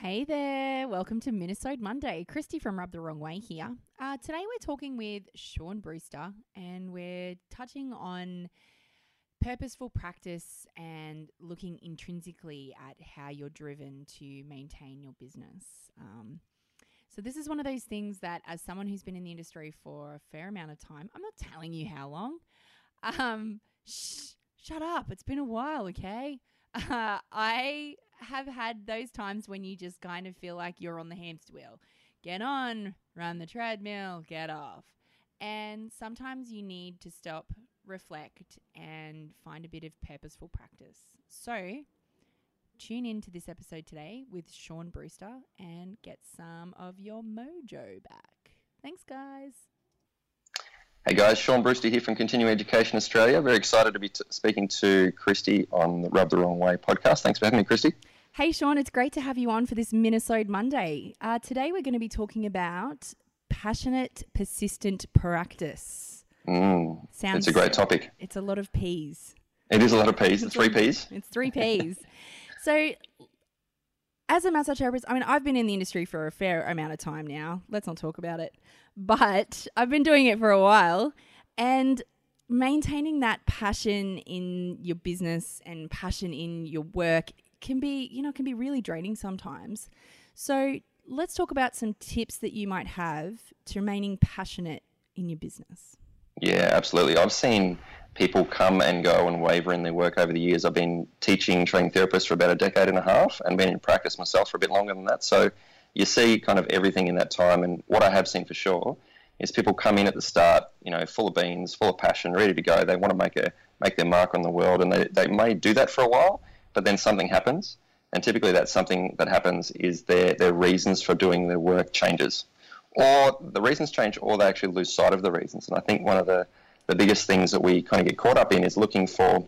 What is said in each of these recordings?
Hey there, welcome to Minisode Monday. Christy from Rub the Wrong Way here. Uh, today we're talking with Shaun Brewster and we're touching on purposeful practice and looking intrinsically at how you're driven to maintain your business. Um, so, this is one of those things that, as someone who's been in the industry for a fair amount of time, I'm not telling you how long. Um, shh, shut up. It's been a while, okay? Uh, I have had those times when you just kind of feel like you're on the hamster wheel. Get on, run the treadmill, get off. And sometimes you need to stop, reflect, and find a bit of purposeful practice. So, tune in to this episode today with Shaun Brewster and get some of your mojo back. Thanks, guys. Hey guys, Shaun Brewster here from Continuing Education Australia. Very excited to be t- speaking to Christy on the Rub the Wrong Way podcast. Thanks for having me, Christy. Hey, Shaun, it's great to have you on for this Minisode Monday. Uh, today we're going to be talking about passionate, persistent practice. Mm, Sounds, it's a great topic. It's a lot of P's. It is a lot of P's. It's three P's. It's three P's. so, as a massage therapist, I mean, I've been in the industry for a fair amount of time now. Let's not talk about it but I've been doing it for a while and maintaining that passion in your business and passion in your work can be, you know, can be really draining sometimes. So, let's talk about some tips that you might have to remaining passionate in your business. Yeah, absolutely. I've seen people come and go and waver in their work over the years. I've been teaching training therapists for about a decade and a half and been in practice myself for a bit longer than that. So you see kind of everything in that time. And what I have seen for sure is people come in at the start, you know, full of beans, full of passion, ready to go. They want to make a make their mark on the world, and they, they may do that for a while, but then something happens, and typically that something that happens is their their reasons for doing their work changes, or the reasons change, or they actually lose sight of the reasons. And I think one of the the biggest things that we kind of get caught up in is looking for,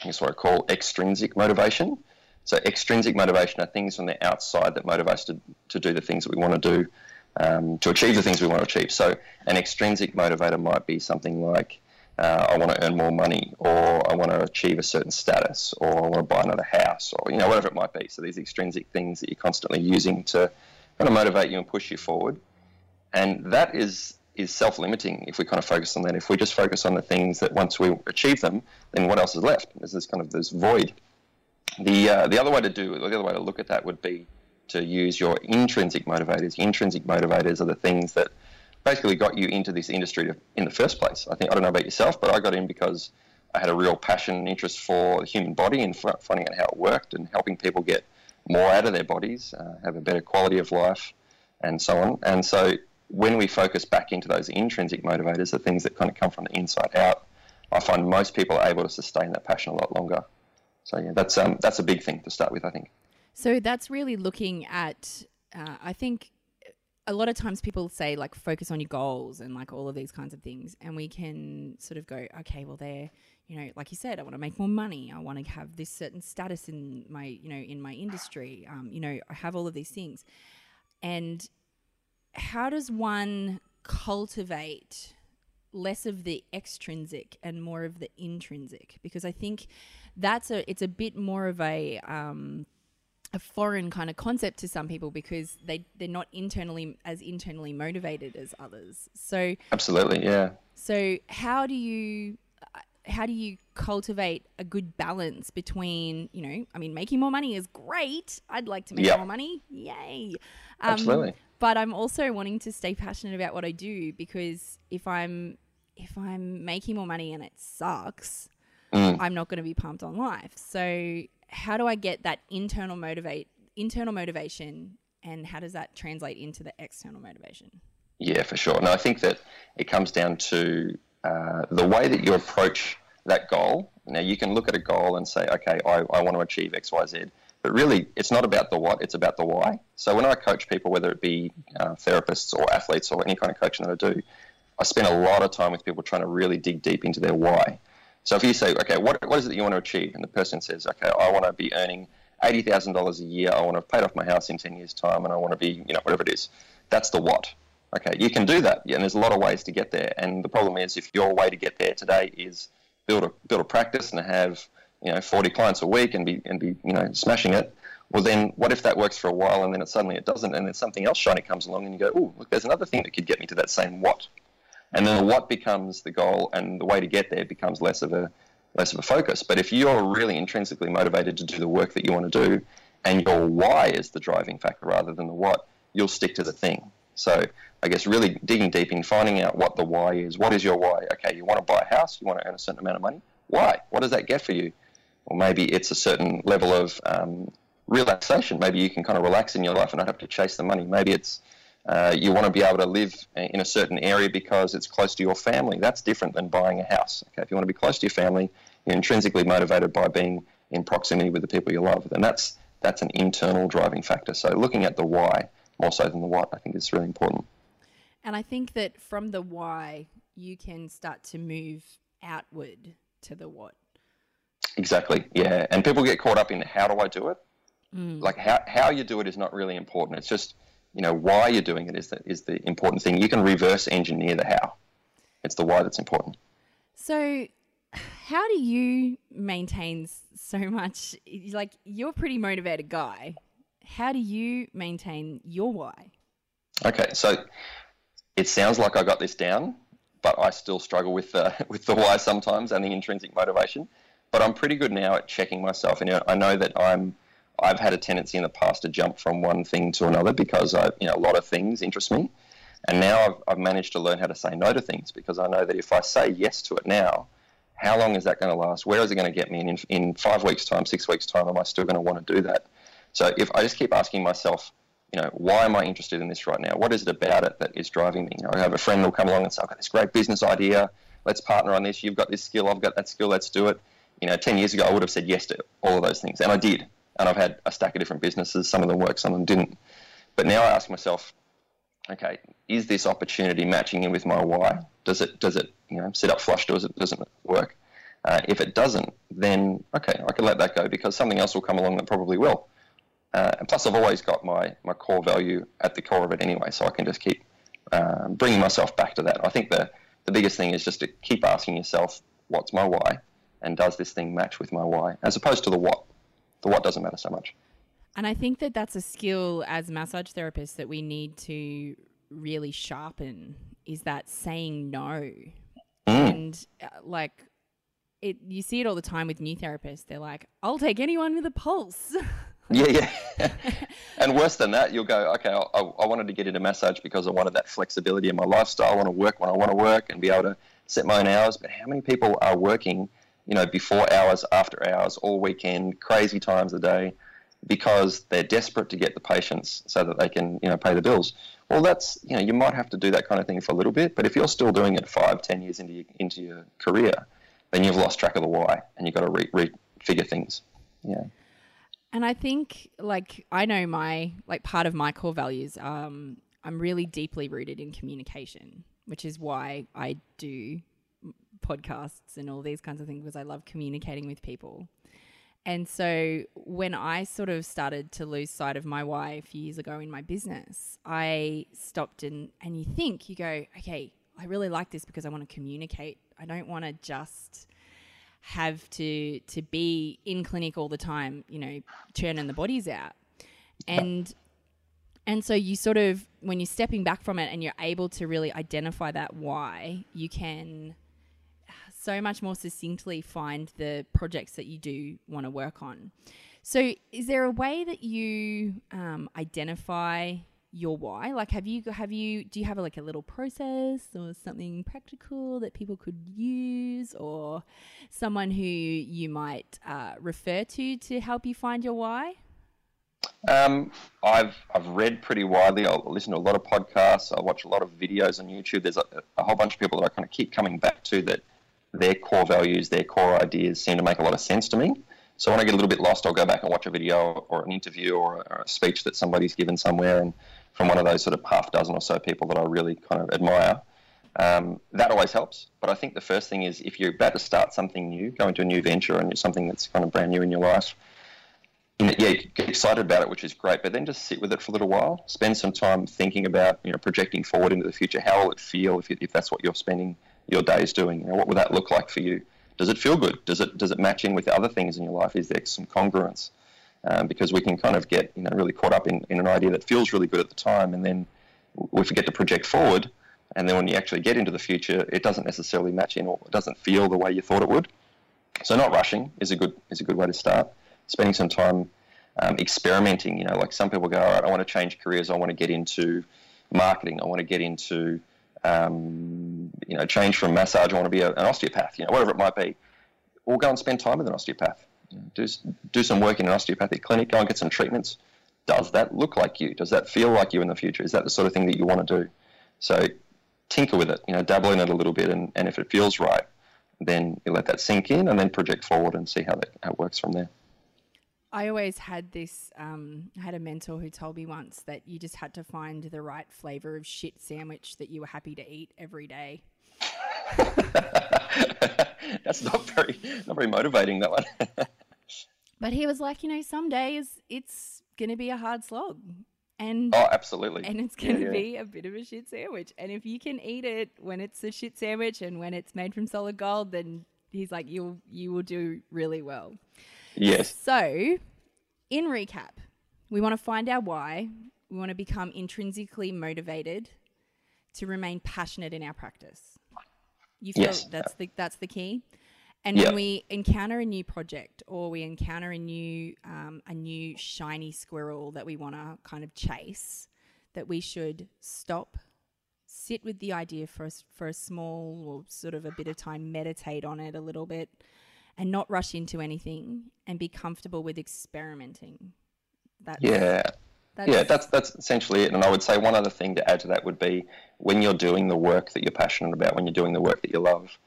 I guess what I call extrinsic motivation. So extrinsic motivation are things from the outside that motivate us to, to do the things that we want to do, um, to achieve the things we want to achieve. So an extrinsic motivator might be something like, uh, I want to earn more money, or I want to achieve a certain status, or I want to buy another house, or you know whatever it might be. So these extrinsic things that you're constantly using to kind of motivate you and push you forward, and that is is self-limiting if we kind of focus on that. If we just focus on the things that once we achieve them, then what else is left? There's this kind of this void. The uh, the other way to do the other way to look at that would be to use your intrinsic motivators. Intrinsic motivators are the things that basically got you into this industry in the first place. I think I don't know about yourself, but I got in because I had a real passion and interest for the human body and finding out how it worked and helping people get more out of their bodies, uh, have a better quality of life, and so on. And so when we focus back into those intrinsic motivators, the things that kind of come from the inside out, I find most people are able to sustain that passion a lot longer. So yeah, that's um, that's a big thing to start with, I think. So that's really looking at. Uh, I think a lot of times people say like focus on your goals and like all of these kinds of things, and we can sort of go, okay, well, they're you know, like you said, I want to make more money. I want to have this certain status in my, you know, in my industry. Um, you know, I have all of these things. And how does one cultivate less of the extrinsic and more of the intrinsic? Because I think that's a it's a bit more of a um, a foreign kind of concept to some people because they they're not internally as internally motivated as others. So absolutely, yeah. So how do you uh, how do you cultivate a good balance between you know I mean making more money is great. I'd like to make yep. more money, yay. Um, absolutely. But I'm also wanting to stay passionate about what I do because if I'm if I'm making more money and it sucks, mm. I'm not going to be pumped on life. So how do I get that internal motivate internal motivation and how does that translate into the external motivation? Yeah, for sure. No, I think that it comes down to uh, the way that you approach that goal. Now, you can look at a goal and say, okay, I, I want to achieve X, Y, Z. But really, it's not about the what, it's about the why. So when I coach people, whether it be uh, therapists or athletes or any kind of coaching that I do, I spend a lot of time with people trying to really dig deep into their why. So if you say, okay, what, what is it that you want to achieve? And the person says, okay, I want to be earning $80,000 a year. I want to have paid off my house in 10 years' time and I want to be, you know, whatever it is. That's the what. Okay, you can do that. Yeah, and there's a lot of ways to get there. And the problem is if your way to get there today is build a, build a practice and have, you know, 40 clients a week and be, and be, you know, smashing it, Well, then what if that works for a while and then it suddenly it doesn't, and then something else shiny comes along and you go, oh, look, there's another thing that could get me to that same what, and then the what becomes the goal, and the way to get there becomes less of a less of a focus. But if you're really intrinsically motivated to do the work that you want to do, and your why is the driving factor rather than the what, you'll stick to the thing. So I guess really digging deep in finding out what the why is. What is your why? Okay, you want to buy a house, you want to earn a certain amount of money. Why? What does that get for you? Or maybe it's a certain level of um, relaxation. Maybe you can kind of relax in your life and not have to chase the money. Maybe it's uh, you want to be able to live in a certain area because it's close to your family. That's different than buying a house. Okay, if you want to be close to your family, you're intrinsically motivated by being in proximity with the people you love, and that's that's an internal driving factor. So looking at the why more so than the what, I think is really important. And I think that from the why, you can start to move outward to the what. Exactly. Yeah, and people get caught up in how do I do it? Mm. Like how how you do it is not really important. It's just you know why you're doing it is the is the important thing. You can reverse engineer the how. It's the why that's important. So, how do you maintain so much? Like you're a pretty motivated guy. How do you maintain your why? Okay, so it sounds like I got this down, but I still struggle with the with the why sometimes and the intrinsic motivation. But I'm pretty good now at checking myself, and you know, I know that I'm I've had a tendency in the past to jump from one thing to another because I, you know, a lot of things interest me. And now I've, I've managed to learn how to say no to things because I know that if I say yes to it now, how long is that going to last? Where is it going to get me? And in, in five weeks' time, six weeks' time, am I still going to want to do that? So if I just keep asking myself, you know, why am I interested in this right now? What is it about it that is driving me? You know, I have a friend who'll come along and say, I've got this great business idea. Let's partner on this. You've got this skill. I've got that skill. Let's do it. You know, 10 years ago, I would have said yes to all of those things. And I did and I've had a stack of different businesses. Some of them worked, some of them didn't. But now I ask myself, okay, is this opportunity matching in with my why? Does it does it you know sit up flush? Does it doesn't work? Uh, if it doesn't, then okay, I can let that go because something else will come along that probably will. Uh, and plus, I've always got my my core value at the core of it anyway, so I can just keep uh, bringing myself back to that. I think the the biggest thing is just to keep asking yourself, what's my why, and does this thing match with my why, as opposed to the what the what doesn't matter so much. And I think that that's a skill as massage therapists that we need to really sharpen is that saying no. Mm. And uh, like it you see it all the time with new therapists. They're like, "I'll take anyone with a pulse." yeah, yeah. and worse than that, you'll go, "Okay, I, I wanted to get into massage because I wanted that flexibility in my lifestyle. I want to work when I want to work and be able to set my own hours." But how many people are working you know, before hours, after hours, all weekend, crazy times of day, because they're desperate to get the patients so that they can, you know, pay the bills. Well, that's, you know, you might have to do that kind of thing for a little bit, but if you're still doing it five, ten years into your, into your career, then you've lost track of the why, and you've got to re- refigure things. Yeah. And I think, like, I know my, like, part of my core values, um, I'm really deeply rooted in communication, which is why I do podcasts and all these kinds of things because I love communicating with people. And so when I sort of started to lose sight of my why a few years ago in my business, I stopped and and you think you go, okay, I really like this because I want to communicate. I don't want to just have to to be in clinic all the time, you know, churning the bodies out. And and so you sort of when you're stepping back from it and you're able to really identify that why, you can so much more succinctly find the projects that you do want to work on. So, is there a way that you um, identify your why? Like, have you have you do you have a, like a little process or something practical that people could use, or someone who you might uh, refer to to help you find your why? Um, I've I've read pretty widely. I listen to a lot of podcasts. I watch a lot of videos on YouTube. There's a, a whole bunch of people that I kind of keep coming back to that their core values, their core ideas seem to make a lot of sense to me. So when I get a little bit lost, I'll go back and watch a video or an interview or a, or a speech that somebody's given somewhere and from one of those sort of half dozen or so people that I really kind of admire. Um, that always helps. But I think the first thing is if you're about to start something new, go into a new venture and something that's kind of brand new in your life, yeah, get excited about it, which is great, but then just sit with it for a little while. Spend some time thinking about, you know, projecting forward into the future. How will it feel if, if that's what you're spending your day is doing? You know, what would that look like for you? Does it feel good? Does it does it match in with other things in your life? Is there some congruence? um, because we can kind of get you know really caught up in, in an idea that feels really good at the time, and then we forget to project forward. And then when you actually get into the future, it doesn't necessarily match in or it doesn't feel the way you thought it would. So not rushing is a good is a good way to start. Spending some time um, experimenting. You know, like some people go, all right, I want to change careers. I want to get into marketing. I want to get into um, you know change from massage. I want to be a, an osteopath. You know, whatever it might be. Or go and spend time with an osteopath. You know, do do some work in an osteopathic clinic. Go and get some treatments. Does that look like you? Does that feel like you in the future? Is that the sort of thing that you want to do? So tinker with it. You know, dabble in it a little bit, and, and if it feels right, then you let that sink in, and then project forward and see how that how it works from there. I always had this. Um, I had a mentor who told me once that you just had to find the right flavor of shit sandwich that you were happy to eat every day. That's not very not very motivating. That one. but he was like, you know, some days it's gonna be a hard slog, and oh, absolutely, and it's gonna yeah, yeah. be a bit of a shit sandwich. And if you can eat it when it's a shit sandwich and when it's made from solid gold, then he's like, you'll you will do really well. Yes. So, in recap, we want to find our why. We want to become intrinsically motivated to remain passionate in our practice. You feel yes. that's the that's the key. And yep. when we encounter a new project or we encounter a new um, a new shiny squirrel that we want to kind of chase, that we should stop, sit with the idea for a, for a small or sort of a bit of time, meditate on it a little bit, and not rush into anything and be comfortable with experimenting. That's, yeah. That's, yeah, that's that's essentially it. And I would say one other thing to add to that would be when you're doing the work that you're passionate about, when you're doing the work that you love,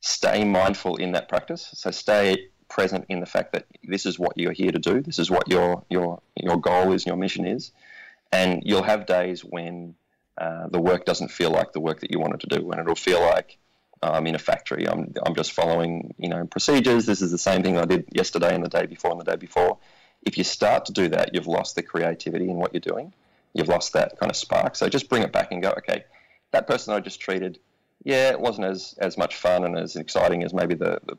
stay mindful in that practice. So stay present in the fact that this is what you're here to do. This is what your your your goal is, your mission is, and you'll have days when uh, the work doesn't feel like the work that you wanted to do, and it'll feel like Uh, I'm in a factory. I'm, I'm just following, you know, procedures. This is the same thing I did yesterday and the day before and the day before. If you start to do that, you've lost the creativity in what you're doing. You've lost that kind of spark. So just bring it back and go, okay, that person I just treated, yeah, it wasn't as, as much fun and as exciting as maybe the, the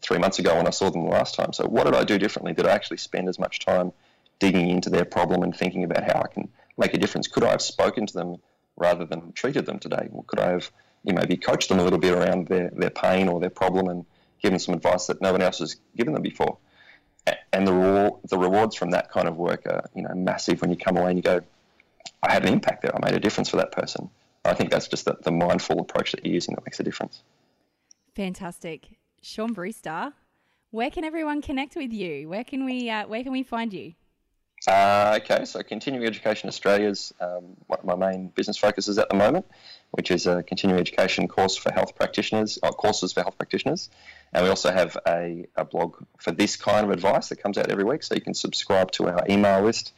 three months ago when I saw them the last time. So what did I do differently? Did I actually spend as much time digging into their problem and thinking about how I can make a difference? Could I have spoken to them rather than treated them today? Or could I have you maybe coach them a little bit around their, their pain or their problem and give them some advice that no one else has given them before. And the, reward, the rewards from that kind of work are you know massive when you come away and you go, I had an impact there. I made a difference for that person. I think that's just the, the mindful approach that you're using that makes a difference. Fantastic, Shaun Brewster. Where can everyone connect with you? Where can we uh, where can we find you? Uh, okay, so Continuing Education Australia's um, one of my main business focuses at the moment, which is a continuing education course for health practitioners, or uh, courses for health practitioners. And we also have a, a blog for this kind of advice that comes out every week, so you can subscribe to our email list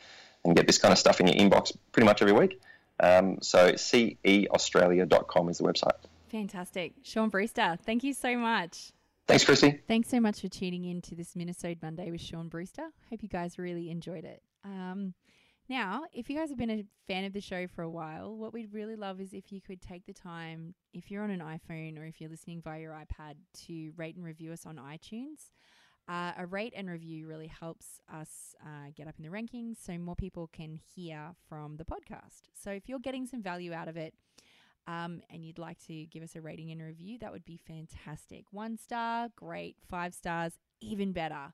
and get this kind of stuff in your inbox pretty much every week. Um, so ceaustralia.com is the website. Fantastic. Shaun Brewster, thank you so much. Thanks, Christy. Thanks so much for tuning in to this Minisode Monday with Shaun Brewster. Hope you guys really enjoyed it. Um, now, if you guys have been a fan of the show for a while, what we'd really love is if you could take the time, if you're on an iPhone or if you're listening via your iPad, to rate and review us on iTunes. Uh, a rate and review really helps us uh, get up in the rankings so more people can hear from the podcast. So if you're getting some value out of it, um, and you'd like to give us a rating and review, that would be fantastic. One star, great. Five stars, even better.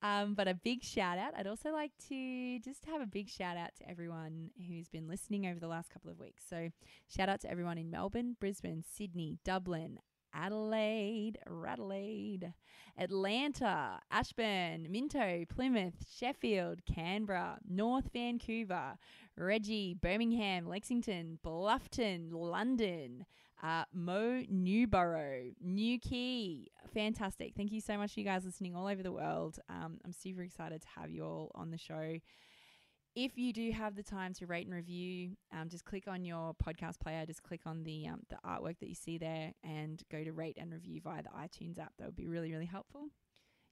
Um, but a big shout out. I'd also like to just have a big shout out to everyone who's been listening over the last couple of weeks. So, shout out to everyone in Melbourne, Brisbane, Sydney, Dublin, Adelaide, Radelaide, Atlanta, Ashburn, Minto, Plymouth, Sheffield, Canberra, North Vancouver, Reggie, Birmingham, Lexington, Bluffton, London, uh, Mo Newborough, Newquay. Fantastic. Thank you so much you guys listening all over the world. Um, I'm super excited to have you all on the show. If you do have the time to rate and review, um, just click on your podcast player, just click on the um, the artwork that you see there and go to rate and review via the iTunes app. That would be really, really helpful.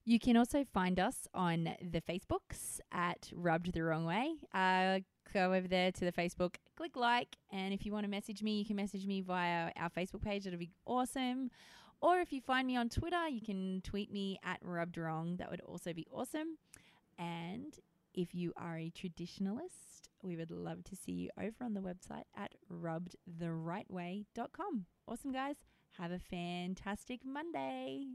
You can also find us on the Facebooks at Rubbed the Wrong Way. Uh, go over there to the Facebook, click like, and if you want to message me, you can message me via our Facebook page. It'll be awesome. Or if you find me on Twitter, you can tweet me at Rubbed Wrong. That would also be awesome. And if you are a traditionalist, we would love to see you over on the website at rubbedtherightway.com. Awesome, guys. Have a fantastic Monday.